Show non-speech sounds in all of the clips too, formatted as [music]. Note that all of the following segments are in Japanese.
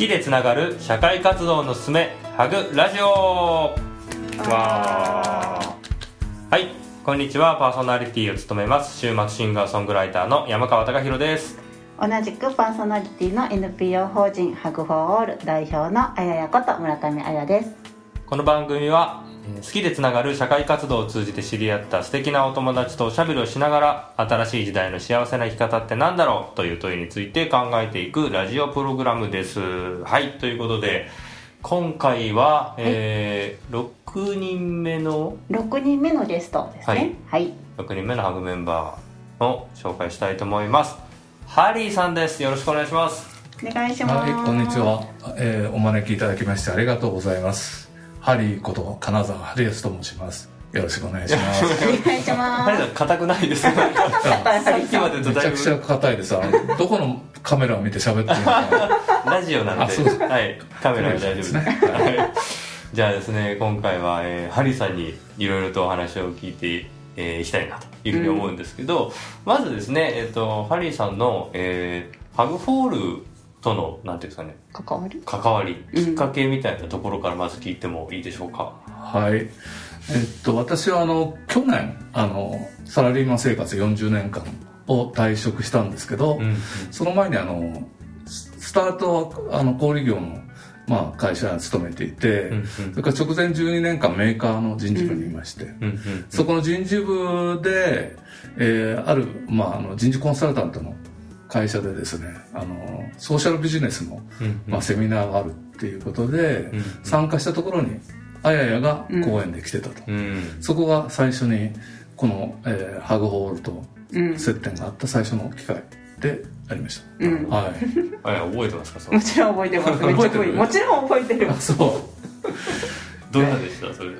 きでつながる社会活動のすすめハグラジオ。はい。こんにちは。パーソナリティを務めます。週末シンガーソングライターの山川貴博です。同じくパーソナリティの NPO 法人ハグフォーオール代表のあややこと村上あやです。この番組は好きでつながる社会活動を通じて知り合った素敵なお友達とおしゃべりをしながら新しい時代の幸せな生き方って何だろうという問いについて考えていくラジオプログラムです。はい。ということで今回は、えー6人目の？6人目のゲストですね。はい、6人目のハグメンバーを紹介したいと思います。ハリーさんです。よろしくお願いします。お願いします。はい、こんにちは、えーお招きいただきましてありがとうございます。ハリーこと金沢ハリエスと申します。よろしくお願いします。お願いします。ハリーさん硬くないですね。さっきまでとだいめちゃくちゃぶ硬いです。あのどこのカメラを見て喋ってるのか。ラジオなんで。あそうです。はい、カメラは大丈夫です。じゃあですね今回は、えーハリーさんにいろいろとお話を聞いてえーいきたいなというふうに思うんですけど、まずですね、えっとハリーさんの、えーハグフォールとのなんていうんですかね。関わり？関わり。うん。きっかけみたいなところからまず聞いてもいいでしょうか、はい。えっと、私はあの、去年、あの、サラリーマン生活40年間を退職したんですけど、うんその前にあの、ススタートはあの、小売業の、まあ、会社に勤めていて、うんうん。それから直前12年間メーカーの人事部にいまして、うんうん。そこの人事部で、えーある、まあ、あの人事コンサルタントの会社でですねあのソーシャルビジネスの、うんまあ、セミナーがあるっていうことで、うん参加したところにあややが講演で来てたと、うん。そこが最初にこの、えーハグホールとうん。接点があった最初の機会でありました、うん。はい。[laughs] あいや覚えてますか？それ。もちろん覚えてます。めっちゃ覚えてる。もちろん覚えてる。あそう。[laughs] どんなでした？それは。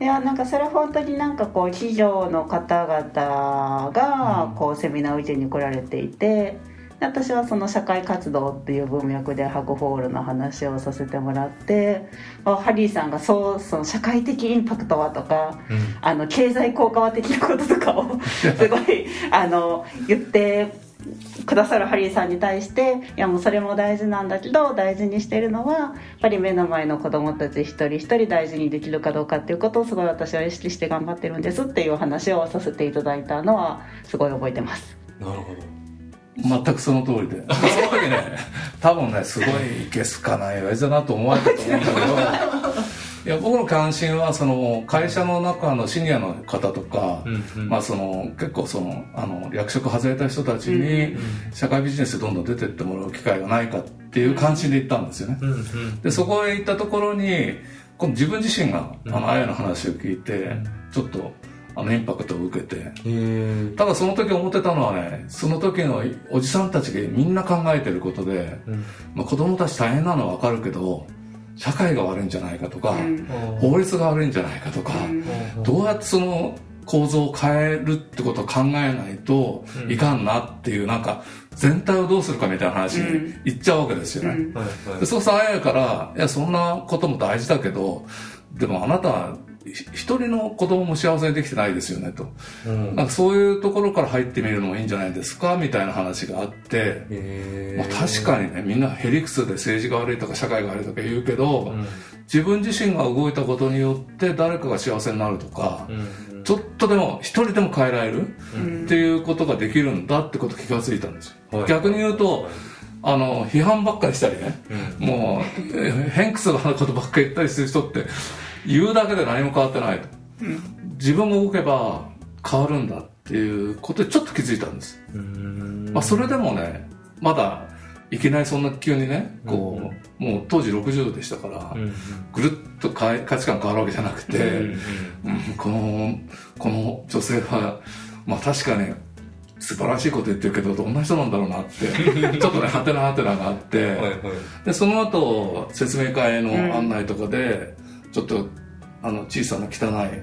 いやなんかそれ本当になんかこう企業の方々がこうセミナーを受けに来られていてで私はその社会活動っていう文脈でハグホールの話をさせてもらってあハリーさんがそうその社会的インパクトはとかうんあの経済効果は的なこととかをすごい [laughs] あの言ってくださるハリーさんに対していやもうそれも大事なんだけど大事にしてるのはやっぱり目の前の子供たち一人一人大事にできるかどうかっていうことをすごい私は意識して頑張ってるんですっていう話をさせていただいたのはすごい覚えてますなるほど。全くその通りで。その時ね多分ねすごいゲスかない親父だなと思われたと思うんだけど。いや僕の関心はその会社の中のシニアの方とか、うんうん。まあ、その結構そのあの役職外れた人たちに社会ビジネスでどんどん出てってもらう機会がないかっていう関心で行ったんですよね、うんうん。でそこへ行ったところに今度自分自身があのあやの話を聞いてちょっとあのインパクトを受けて。ただその時思ってたのはねその時のおじさんたちがみんな考えてることで、うん。まあ、子供たち大変なのは分かるけど社会が悪いんじゃないかとか、うん。法律が悪いんじゃないかとか、どうやってその構造を変えるってことを考えないといかんなっていうなんか全体をどうするかみたいな話に行っちゃうわけですよね。うん。はいはい。でそうするとあやから「いやそんなことも大事だけどでもあなた一人の子供も幸せにできてないですよね」と。うん。なんかそういうところから入ってみるのもいいんじゃないですかみたいな話があって、へまあ、確かにねみんなへりくつで政治が悪いとか社会が悪いとか言うけど、うん。自分自身が動いたことによって誰かが幸せになるとか、うん。ちょっとでも一人でも変えられるうん。っていうことができるんだってこと気がついたんですよ、はい。逆に言うとあの批判ばっかりしたりね、うん。もうえ偏屈なことばっかり言ったりする人って言うだけで何も変わってない。と、自分が動けば変わるんだっていうことでちょっと気づいたんです、うん。まあ、それでもねまだいきなりそんな急にねこう、もう当時60でしたから、うんぐるっと価値観変わるわけじゃなくて、うんうん。このこの女性はまあ確かに素晴らしいこと言ってるけどどんな人なんだろうなって [laughs] ちょっとねハテナハテナがあって、はいはい。でその後説明会の案内とかで、ちょっとあの小さな汚い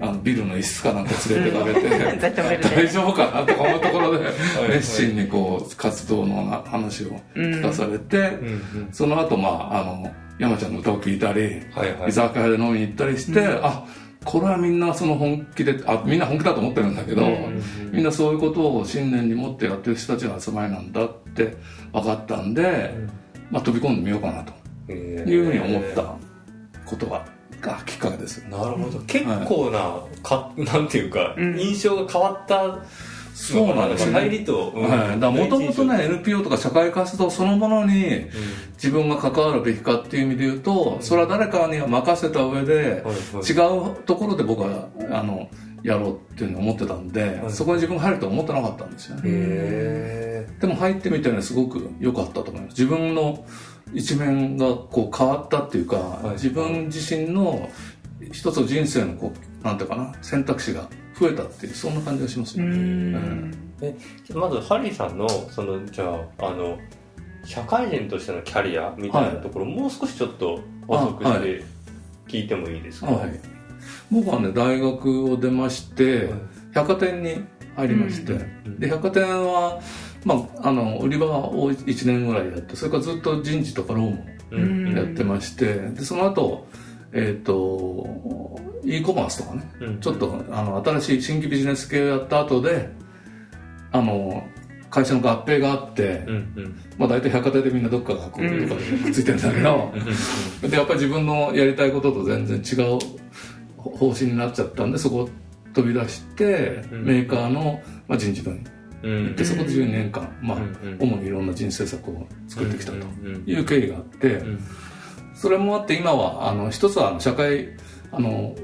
あのビルの一室かなんか連れてかれて、[laughs] 大丈夫かなとか思うところで [laughs] い熱心にこう活動のな話を聞かされて、うんうん。その後まああの山ちゃんの歌を聴いたり、はいはい。居酒屋で飲みに行ったりして、あこれはみんなその本気であみんな本気だと思ってるんだけど、みんなそういうことを信念に持ってやってる人たちの集まりなんだって分かったんで、まあ、飛び込んでみようかなとへいうふうに思ったことががきっかけです。なるほど。結構な、かなんていうか、うん。印象が変わったそうなんですよ。ね入りと、うん。はい、だからもともとね NPO とか社会活動そのものに象自分が関わるべきかっていう意味で言うとそれは誰かには任せた上ではいはい。違うところで僕はあのやろうっていうのを思ってたんではい。そこに自分が入るとは思ってなかったんですよね。へでも入ってみてねすごく良かったと思います。自分の一面がこう変わったっていうか、い。自分自身の一つの人生のこうなんていうかな選択肢が増えたっていうそんな感じがしますうよね、ん。えまずハリーさんのそのじゃああの社会人としてのキャリアみたいなところ、もう少しちょっと補足して聞いてもいいですか、はい、僕はね大学を出まして、はい。百貨店に入りまして、ん。で百貨店は、まあ、あの売り場を1年ぐらいやってそれからずっと人事とかローもやってまして、でその後えっ、と e コマースとかねうん。ちょっとあの新しい新規ビジネス系をやった後であの会社の合併があって、うんうん。まあ、大体百貨店でみんなどっかがこううん。どっかでくっついてるんだけど、でやっぱり自分のやりたいことと全然違う方針になっちゃったんでそこを飛び出して、うん。メーカーの、まあ、人事部にうん。行って、そこで12年間、まあうんうん。主にいろんな人生策を作ってきたという経緯があって、うん。それもあって今はあの一つはあの社会あの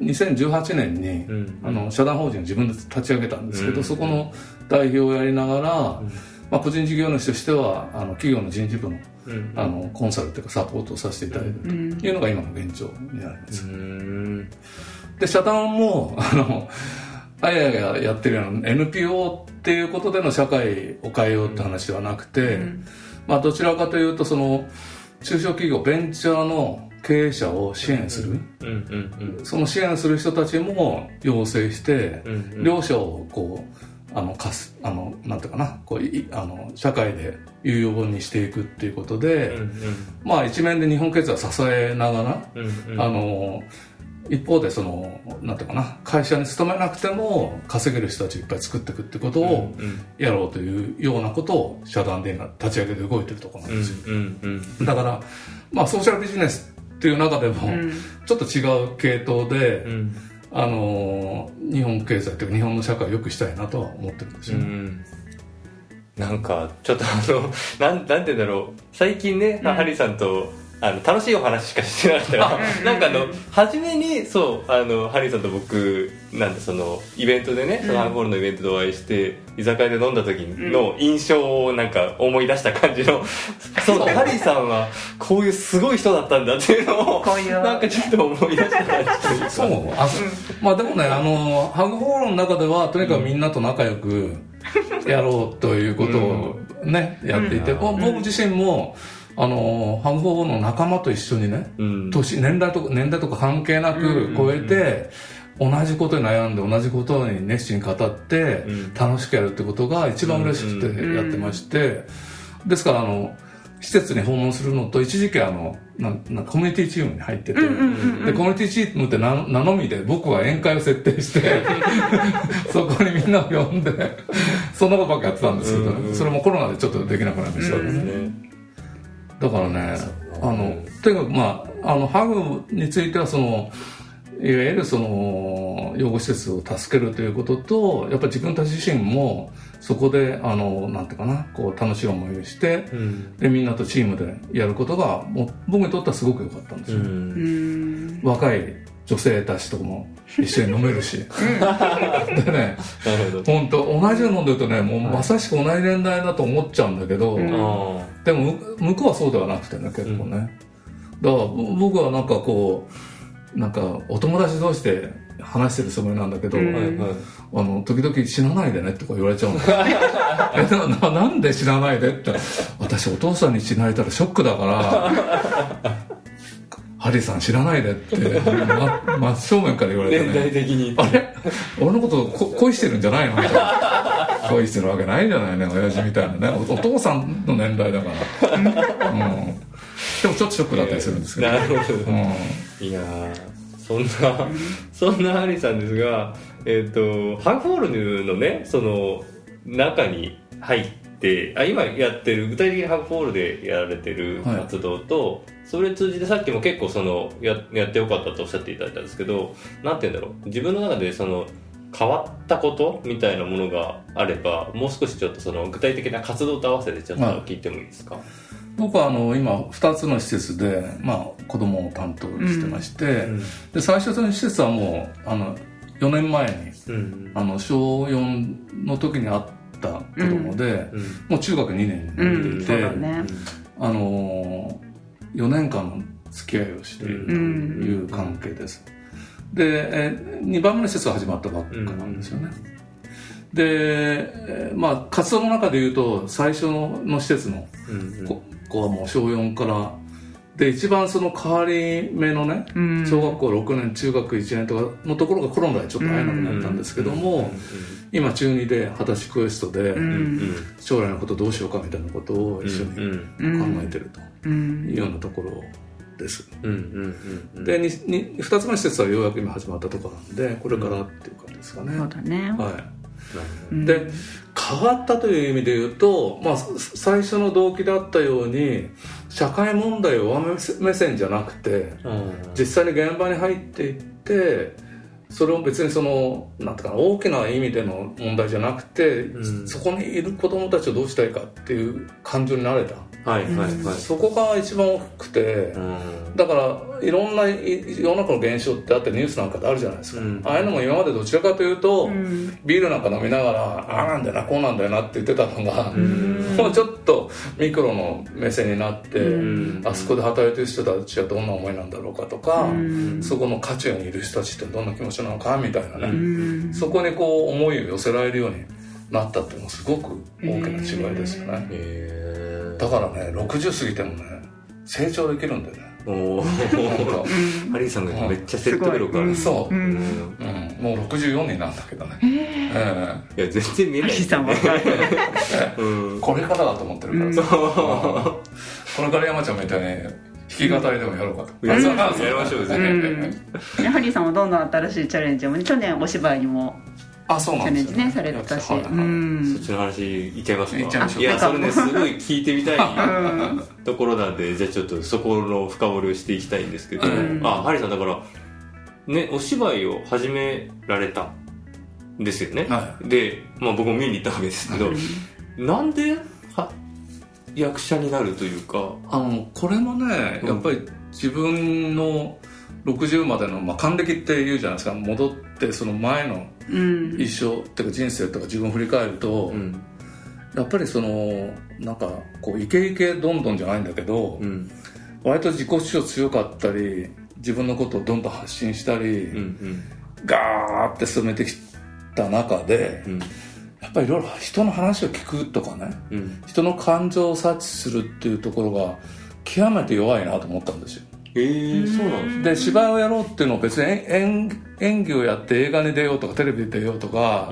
2018年に、うんあの社団法人を自分で立ち上げたんですけど、うんそこの代表をやりながら、うん。まあ、個人事業主としてはあの企業の人事部のうんあのコンサルというかサポートをさせていただいてるうんというのが今の現状になります、うん。で社団もあのあやややってるよ。うな NPO っていうことでの社会を変えようって話ではなくて、ん。まあ、どちらかというとその中小企業ベンチャーの経営者を支援する、その支援する人たちも養成して、うんうん。両者をこうあのかすあのなんていうかな。こういあの社会で有用にしていくっていうことで、うんまあ一面で日本経済を支えながら、うんうん。あの一方でそのなんていうかな。会社に勤めなくても稼げる人たちをいっぱい作っていくってことをうんやろうというようなことを社団で今立ち上げて動いてるところなんですよ、うんうん。だからまあソーシャルビジネスっていう中でもうん。ちょっと違う系統で、うんあの日本経済というか日本の社会を良くしたいなとは思ってるんですよね、うん。なんかちょっとあのなんなんて言うんだろう。最近ね、うん。ハリーさんとあの楽しいお話しかしてなかったらなんかあの初めにそうあのハリーさんと僕なんでそのイベントでね、そのアンコールのイベントでお会いして居酒屋で飲んだ時の印象をなんか思い出した感じの、そう。ハリーさんはこういうすごい人だったんだっていうのをこういう。なんかちょっと思い出した感じというか。そう。あ、まあでもねあのハグフォールの中ではとにかくみんなと仲良くやろうということをね、やっていて、ぼ僕自身もあのハグフォールの仲間と一緒にね、うん。年年代とか年代とか関係なく超えて、同じことに悩んで同じことに熱心に語って、うん。楽しくやるってことが一番嬉しくてやってまして、ですからあの施設に訪問するのと一時期あのなんなんコミュニティチームに入ってて、でコミュニティチームって名名のみで僕は宴会を設定して [laughs] そこにみんなを呼んでそんなことばっかやってたんですけど、それもコロナでちょっとできなくなりましたけどね、ねだからね、あの、とにかくまあ、あの、ハグについてはその、いわゆるその、養護施設を助けるということと、やっぱり自分たち自身も、そこで、あの、なんていうかな、こう、楽しい思いをして、うん。で、みんなとチームでやることが、もう僕にとってはすごく良かったんですよ。うん。うん。若い女性たちとも一緒に飲めるし。でね、本当同じの飲んでるとね、もうまさしく同じ年代だと思っちゃうんだけど、うん。あでもむ向こうはそうではなくてね結構ね、だからぼ僕はなんかこうなんかお友達同士で話してるつもりなんだけど、うんあの時々死なないでねとか言われちゃうの [laughs] えなななんで死なないでって。私お父さんに死なれたらショックだからハリーさん知らないでって、[laughs] ま、真正面から言われて年代ね的に。あれ？俺のことこ恋してるんじゃないの？みたいな。恋してるわけないじゃないね親父みたいなね。おお父さんの年代だから、うん、でもちょっとショックだったりするんですけど、なるほど、うん、いやーそんなそんなハリーさんですがえっ、とハグフォールのねその中に入っってあ今やってる具体的にハグホールでやられてる活動と、それ通じてさっきも結構そのややってよかったとおっしゃっていただいたんですけどなんて言うんだろう。自分の中でその変わったことみたいなものがあればもう少しちょっとその具体的な活動と合わせてちょっと聞いてもいいですか、僕はあの今2つの施設で、まあ、子供を担当してまして、うんで最初の施設はもうあの4年前にうんあの小4の時に会った子供で、うんもう中学2年うになっていて、ね。あの4年間の付き合いをしているという関係です、で、え2番目の施設が始まったばっかなんですよね、で、えーまあ活動の中で言うと最初の施設のうん子子はもう小4からで一番その変わり目のね、うん。小学校6年中学1年とかのところがコロナでちょっと会えなくなったんですけども、今中2で二十歳クエストで将来のことどうしようかみたいなことを一緒にうん考えてると。うん。いうようなところです、うんうんうんでにに2つ目の施設はようやく今始まったところなんでこれからっていう感じですかね、そうだね。はい。うんで変わったという意味で言うと、まあ、す最初の動機だったように社会問題を上目線じゃなくてうん。実際に現場に入っていってそれを別にそのなんていうかな大きな意味での問題じゃなくて、うん。そこにいる子供たちをどうしたいかっていう感情になれた、はいはいはい。そこが一番大きくて、うん。だからいろんない世の中の現象ってあってニュースなんかであるじゃないですか、うん。ああいうのも今までどちらかというと、うん。ビールなんか飲みながらああなんだよなこうなんだよなって言ってたのが、ん。もうちょっとミクロの目線になって、うん。あそこで働いてる人たちはどんな思いなんだろうかとか、うん。そこの渦中にいる人たちってどんな気持ちなのかみたいなね、うん。そこにこう思いを寄せられるようになったっていうのはすごく大きな違いですよね、へだからね60過ぎてもね成長できるんだよねー。おなん。ーかハリーさんがめっちゃ説得力ある。そう、ううん。んうん、もう64になったけどね、えいや全然見えない。ハリーさんわかるうん。えこれからだと思ってるから。さ、これから山ちゃんみたいに弾き語りでもやろうかと、やりましょうやりましょううぜん。でハリーさんはどんどん新しいチャレンジをね去年お芝居にもあそうチなんですよ、ャレンジねされてたし。はいはい。うん。そっちの話いっちゃいますか？いっちゃいましょう。いやそれねすごい聞いてみたいう [laughs] んところなんでじゃあちょっとそこの深掘りをしていきたいんですけど、うん。あハリーさんだからねお芝居を始められたんですよね、はで、まあ、僕も見に行ったわけですけど、なんでは役者になるというか？あのこれもねやっぱり自分の60までの、まあ、還暦って言うじゃないですか。戻ってその前のうん。一生っていうか人生とか自分を振り返ると、うん。やっぱりそのなんかこうイケイケどんどんじゃないんだけど、うん。割と自己主張強かったり自分のことをどんどん発信したり、うんうん。ガーって進めてきた中でうん。やっぱりいろいろ人の話を聞くとかねうん。人の感情を察知するっていうところが極めて弱いなと思ったんですよえー、そうなんですで芝居をやろうっていうのは別に演演技をやって映画に出ようとかテレビで出ようとか、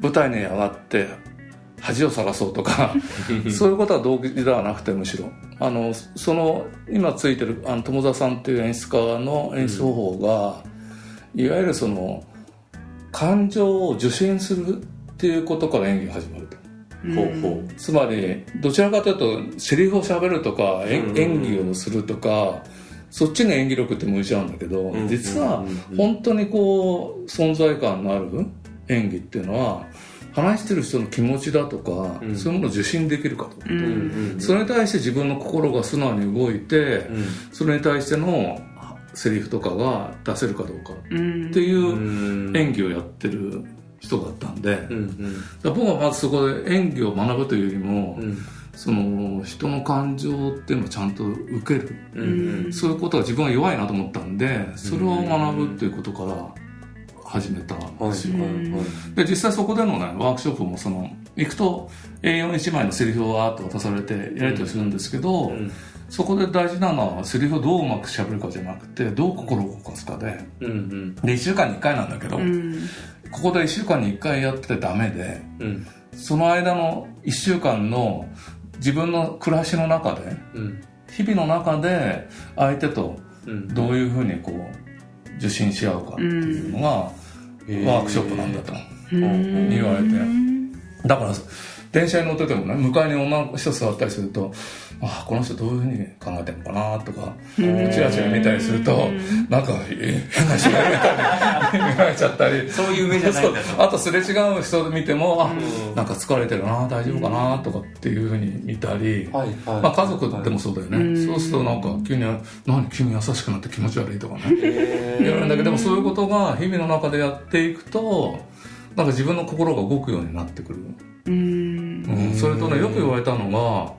舞台に上がって恥をさらそうとか [laughs] そういうことは動機ではなくてむしろ。あのその今ついてるあの友沢さんっていう演出家の演出方法が、いわゆるその感情を受信するっていうことから演技が始まると。ほうほう。つまりどちらかというとセリフを喋るとか、えうんうんうん。演技をするとかそっちに演技力って向いちゃうんだけど、ん。実は本当にこう存在感のある演技っていうのは話してる人の気持ちだとか、うん。そういうものを受信できるかと、ううんん。うん。それに対して自分の心が素直に動いて、うん。それに対してのセリフとかが出せるかどうかうん。っていううん。演技をやってる人だったんで、うん。うん。だから僕はまずそこで演技を学ぶというよりも、うんその人の感情っていうのをちゃんと受ける、うんそういうことが自分が弱いなと思ったんでそれを学ぶっていうことから始めたんはいですよ、で実際そこでのねワークショップもその行くと A41 枚のセリフをわーっと渡されてやり取りするんですけど、うん。そこで大事なのはセリフをどううまくしゃべるかじゃなくてどう心を動かすかで。うんうん。で1週間に1回なんだけど、うん。ここで1週間に1回やっててダメでうん。その間の1週間の自分の暮らしの中でうん。日々の中で相手とうん。どういうふうにこう受信し合うかっていうのがワークショップなんだと。うん言われて。だから電車に乗っててもね向かいに女の人座ったりするとあこの人どういうふうに考えてるのかなとかチラチラ見たりするとなんかえ変な人がいるみたいに見られちゃったり。[laughs] そういう目じゃないんだそうあとすれ違う人見てもあなんか疲れてるな大丈夫かなとかっていうふうに見たり、はいはい。まあ、家族でもそうだよね、そうするとなんか急に「何君優しくなって気持ち悪い」とかね。言われるんだけどでもそういうことが日々の中でやっていくとなんか自分の心が動くようになってくる、うん。うん、それとねよく言われたのが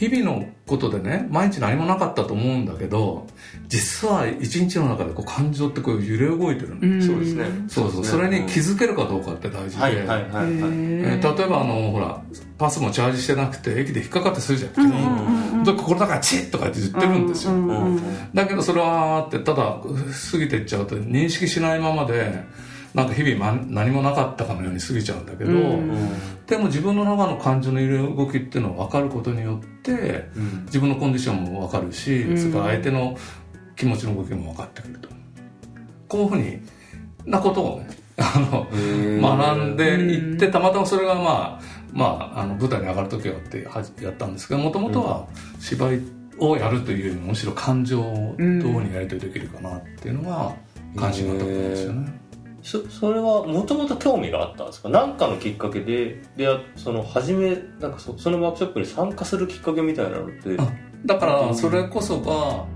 日々のことでね毎日何もなかったと思うんだけど実は一日の中でこう感情ってこう揺れ動いてるの、そうですね。そうそう。それに気づけるかどうかって大事で、はいはいはいはいえー。例えばあのほらパスもチャージしてなくて駅で引っかかってするじゃん時に、で心の中でチッとかって言ってるんですよ、だけどそれはってただ過ぎていっちゃうと認識しないままでなんか日々ま何もなかったかのように過ぎちゃうんだけど、でも自分の中の感情の揺れ動きっていうのを分かることによって、自分のコンディションも分かるし、それから相手の気持ちの動きも分かってくると。こういうふうになことをね [laughs] あの学んでいってたまたまそれがまあまああの舞台に上がる時はってはやったんですけどもともとは芝居をやるというよりもむしろ感情をどうにやり取りできるかなっていうのが関心があったことですよね。そそれはもともと興味があったんですか？何かのきっかけででその初めなんかそそのワークショップに参加するきっかけみたいなのって。だからそれこそが